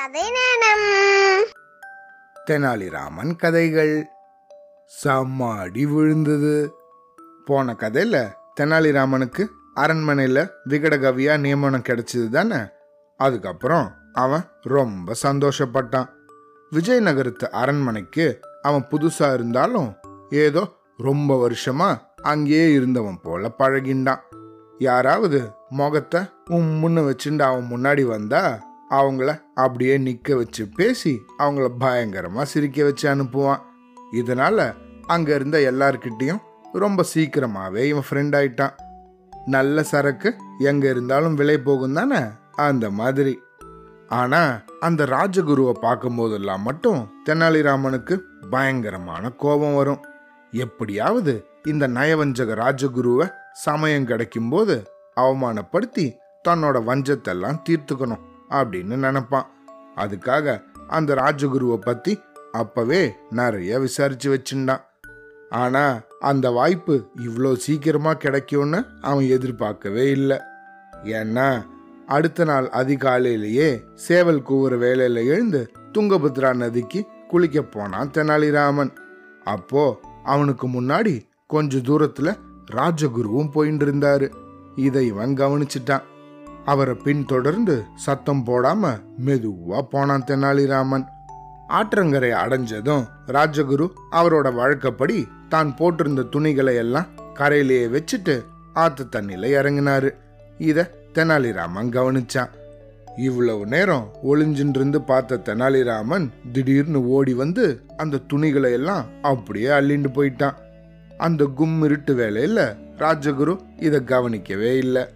கதை நேரம். தெனாலிராமன் கதைகள். செம்ம அடி விழுந்தது. போன கதையில தெனாலிராமனுக்கு அரண்மனையில் விகடகவியா நியமனம் கிடைச்சது தானே? அதுக்கப்புறம் அவன் ரொம்ப சந்தோஷப்பட்டான். விஜயநகரத்து அரண்மனைக்கு அவன் புதுசா இருந்தாலும் ஏதோ ரொம்ப வருஷமா அங்கேயே இருந்தவன் போல பழகிண்டான். யாராவது முகத்தை உம்முன்னு வச்சுட்டு அவன் முன்னாடி வந்தா அவங்கள அப்படியே நிற்க வச்சு பேசி அவங்கள பயங்கரமாக சிரிக்க வச்சு அனுப்புவான். இதனால் அங்கே இருந்த எல்லார்கிட்டேயும் ரொம்ப சீக்கிரமாகவே இவன் ஃப்ரெண்ட் ஆயிட்டான். நல்ல சரக்கு எங்கே இருந்தாலும் விலை போகும் தானே? அந்த மாதிரி. ஆனால் அந்த ராஜகுருவை பார்க்கும்போதெல்லாம் மட்டும் தெனாலிராமனுக்கு பயங்கரமான கோபம் வரும். எப்படியாவது இந்த நயவஞ்சக ராஜகுருவை சமயம் கிடைக்கும்போது அவமானப்படுத்தி தன்னோட வஞ்சத்தெல்லாம் தீர்த்துக்கணும். அப்படின்னு நினைப்பான். அதுக்காக அந்த ராஜகுருவை பத்தி அப்பவே நிறைய விசாரிச்சு வச்சுட்டான் ஆனா அந்த வாய்ப்பு இவ்வளோ சீக்கிரமா கிடைக்கும்னு அவன் எதிர்பார்க்கவே இல்லை. ஏன்னா அடுத்த நாள் அதிகாலையிலேயே சேவல் கூவுற வேலையில எழுந்து துங்கபத்ரா நதிக்கு குளிக்க போனான் தெனாலிராமன். அப்போ அவனுக்கு முன்னாடி கொஞ்ச தூரத்துல ராஜகுருவும் போயின்னு இருந்தாரு இதை இவன் கவனிச்சிட்டான். அவரை பின்தொடர்ந்து சத்தம் போடாம மெதுவா போனான் தெனாலிராமன். ஆற்றங்கரை அடைஞ்சதும் ராஜகுரு அவரோட வழக்கப்படி தான் போட்டிருந்த துணிகளை எல்லாம் கரையிலேயே வச்சுட்டு ஆத்து தண்ணியில இறங்கினாரு. இத தெனாலிராமன் கவனிச்சான். இவ்வளவு நேரம் ஒளிஞ்சின்றிருந்து பார்த்த தெனாலிராமன் திடீர்னு ஓடி வந்து அந்த துணிகளை எல்லாம் அப்படியே அள்ளிண்டு போயிட்டான். அந்த கும்மிருட்டு வேலையில ராஜகுரு இதை கவனிக்கவே இல்லை.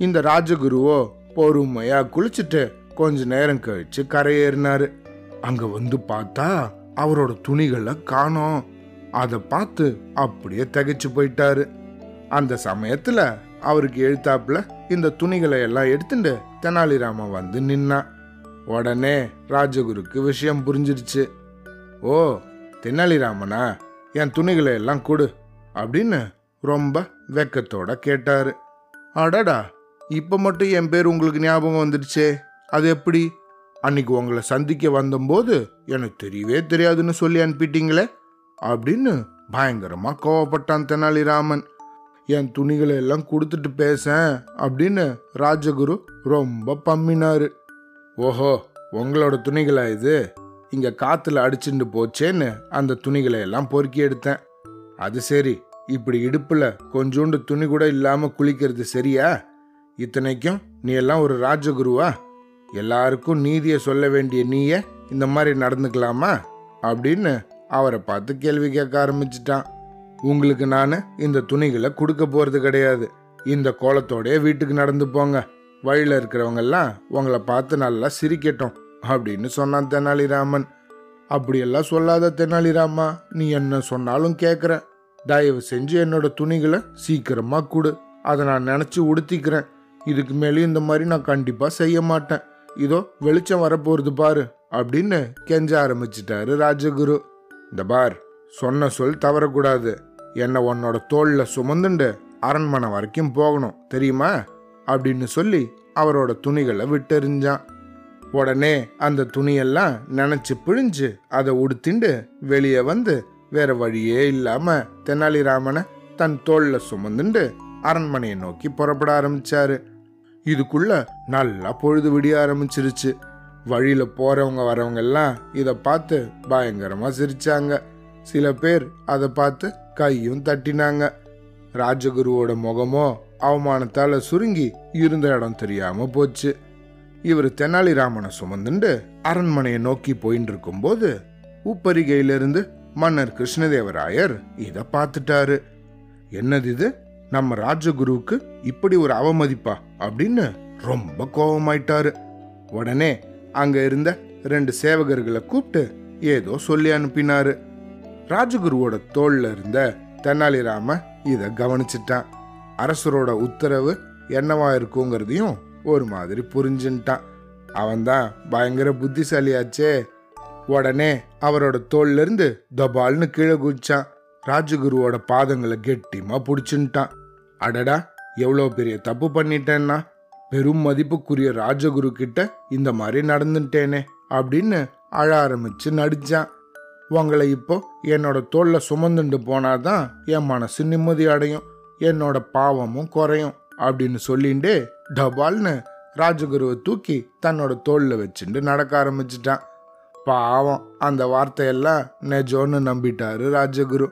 இந்த ராஜகுருவோ பொறுமையா குளிச்சுட்டு கொஞ்ச நேரம் கழிச்சு கரையேறினாரு. அங்க வந்து பார்த்தா அவரோட துணிகளை காணோம். அதை பார்த்து அப்படியே தகைச்சு போயிட்டாரு. அந்த சமயத்துல அவருக்கு எழுத்தாப்புல இந்த துணிகளை எல்லாம் எடுத்துட்டு தெனாலிராமன் வந்து நின்னா. உடனே ராஜகுருக்கு விஷயம் புரிஞ்சிருச்சு. ஓ தெனாலிராமனா? என் துணிகளை எல்லாம் கொடு அப்படின்னு ரொம்ப வெக்கத்தோட கேட்டாரு. அடடா இப்போ மட்டும் என் பேர் உங்களுக்கு ஞாபகம் வந்துடுச்சே. அது எப்படி? அன்னைக்கு உங்களை சந்திக்க வந்தபோது எனக்கு தெரியவே தெரியாதுன்னு சொல்லி அனுப்பிட்டீங்களே. அப்படின்னு பயங்கரமாக கோவப்பட்டான் தெனாலிராமன். என் துணிகளை எல்லாம் கொடுத்துட்டு பேச அப்படின்னு ராஜகுரு ரொம்ப பம்மினாரு. ஓஹோ உங்களோட துணிகளா இது? இங்கே காற்றுல அடிச்சுட்டு போச்சேன்னு அந்த துணிகளை எல்லாம் பொறுக்கி எடுத்தேன். அது சரி இப்படி இடுப்பில் கொஞ்சோண்டு துணி கூட இல்லாமல் குளிக்கிறது சரியா? இத்தனைக்கும் நீ எல்லாம் ஒரு ராஜகுருவா? எல்லாருக்கும் நீதியை சொல்ல வேண்டிய நீயே இந்த மாதிரி நடந்துக்கலாமா? அப்படின்னு அவரை பார்த்து கேள்வி கேட்க ஆரம்பிச்சிட்டான். உங்களுக்கு நான் இந்த துணிகளை கொடுக்க போறது கிடையாது. இந்த கோலத்தோடைய வீட்டுக்கு நடந்து போங்க. வழியில் இருக்கிறவங்கெல்லாம் உங்களை பார்த்து நல்லா சிரிக்கட்டும் அப்படின்னு சொன்னான் தெனாலிராமன். அப்படியெல்லாம் சொல்லாத தெனாலிராமா நீ என்ன சொன்னாலும் கேட்குற தயவு செஞ்சு என்னோட துணிகளை சீக்கிரமாக கொடு. அதை நான் நினச்சி உடுத்திக்கிறேன். இதுக்கு மேலே இந்த மாதிரி நான் கண்டிப்பாக செய்ய மாட்டேன். இதோ வெளிச்சம் வரப்போகிறது பாரு அப்படின்னு கெஞ்ச ஆரம்பிச்சிட்டாரு ராஜகுரு. இந்த பார் சொன்ன சொல் தவறக்கூடாது. என்னை உன்னோட தோளில் சுமந்துண்டு அரண்மனை வரைக்கும் போகணும் தெரியுமா? அப்படின்னு சொல்லி அவரோட துணிகளை விட்டெறிஞ்சான். உடனே அந்த துணியெல்லாம் நினச்சி பிழிஞ்சு அதை உடுத்திண்டு வெளியே வந்து வேற வழியே இல்லாமல் தெனாலிராமனை தன் தோளில் சுமந்துண்டு அரண்மனையை நோக்கி புறப்பட ஆரம்பிச்சாரு. இதுக்குள்ள நல்லா பொழுது விடிய ஆரம்பிச்சிருச்சு. வழியில போறவங்க வரவங்க எல்லாம் இதை பார்த்து பயங்கரமா சிரிச்சாங்க. சில பேர் அதை பார்த்து கையும் தட்டினாங்க. ராஜகுருவோட முகமோ அவமானத்தால சுருங்கி இருந்த இடம் தெரியாம போச்சு. இவர் தெனாலிராமனை சுமந்துண்டு அரண்மனையை நோக்கி போயின்னு இருக்கும்போது உப்பரிகையிலிருந்து மன்னர் கிருஷ்ணதேவராயர் இதை பார்த்துட்டாரு. என்னது இது? நம்ம ராஜகுருவுக்கு இப்படி ஒரு அவமதிப்பா அப்படின்னு ரொம்ப கோபமாயிட்டாரு உடனே அங்க இருந்த ரெண்டு சேவகர்களை கூப்பிட்டு ஏதோ சொல்லி அனுப்பினாரு. ராஜகுருவோட தோல்ல இருந்த தெனாலிராம இத கவனிச்சிட்டான். அரசரோட உத்தரவு என்னவா இருக்குங்கிறதையும் ஒரு மாதிரி புரிஞ்சுட்டான் அவன்தான் பயங்கர புத்திசாலியாச்சே. உடனே அவரோட தோல்ல இருந்து தபால்னு கீழே குதிச்சான். ராஜகுருவோட பாதங்களை கெட்டிமா புடிச்சுட்டான் அடடா எவ்வளோ பெரிய தப்பு பண்ணிட்டேன்னா? பெரும் மதிப்புக்குரிய ராஜகுரு கிட்ட இந்த மாதிரி நடந்துட்டேனே அப்படின்னு அழ ஆரம்பிச்சு நடிச்சான். உங்களை இப்போ என்னோட தோல்ல சுமந்துண்டு போனாதான் என் மனசு நிம்மதி அடையும் என்னோட பாவமும் குறையும் அப்படின்னு சொல்லிண்டே டபால்னு ராஜகுருவை தூக்கி தன்னோட தோல்ல வச்சுட்டு நடக்க ஆரம்பிச்சிட்டான். பாவம் அந்த வார்த்தையெல்லாம் நெஜோன்னு நம்பிட்டாரு ராஜகுரு.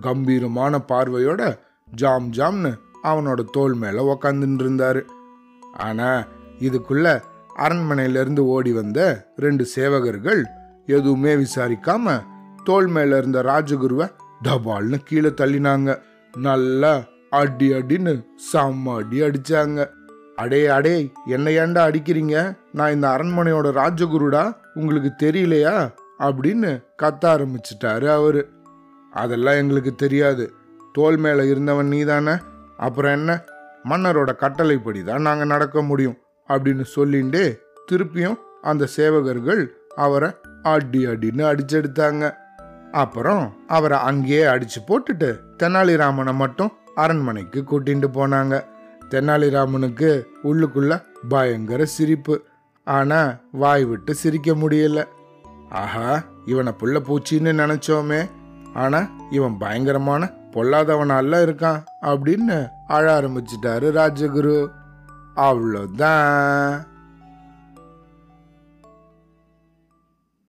கம்பீரமான பார்வையோட ஜாம் ஜாம்னு அவனோட தோல் மேலே உக்காந்துட்டு இருந்தார் ஆனால் இதுக்குள்ள அரண்மனையிலிருந்து ஓடி வந்த ரெண்டு சேவகர்கள் எதுவுமே விசாரிக்காம தோல் மேல இருந்த ராஜகுருவை டபால்னு கீழே தள்ளினாங்க. நல்லா அடி அடின்னு செம்ம அடி அடிச்சாங்க. அடே அடே என்னை ஏன்டா அடிக்கிறீங்க? நான் இந்த அரண்மனையோட ராஜகுருடா? உங்களுக்கு தெரியலையா? அப்படின்னு கத்த ஆரம்பிச்சிட்டாரு அவரு. அதெல்லாம் எங்களுக்கு தெரியாது. தோல் மேலே இருந்தவன் நீதானே? அப்புறம் என்ன? மன்னரோட கட்டளைப்படி தான் நாங்கள் நடக்க முடியும் அப்படின்னு சொல்லிண்டே திருப்பியும் அந்த சேவகர்கள் அவரை அடி அடின்னு அடிச்செடுத்தாங்க. அப்புறம் அவரை அங்கேயே அடிச்சு போட்டுட்டு தெனாலிராமனை மட்டும் அரண்மனைக்கு கூட்டிட்டு போனாங்க. தெனாலிராமனுக்கு உள்ளுக்குள்ள பயங்கர சிரிப்பு. ஆனா வாய் விட்டு சிரிக்க முடியல. ஆஹா இவனை புள்ள பூச்சின்னு நினைச்சோமே. ஆனா இவன் பயங்கரமான பொல்லாதவனால இருக்கான் அப்படின்னு அழ ஆரம்பிச்சிட்டாரு ராஜகுரு. அவ்வளோதான்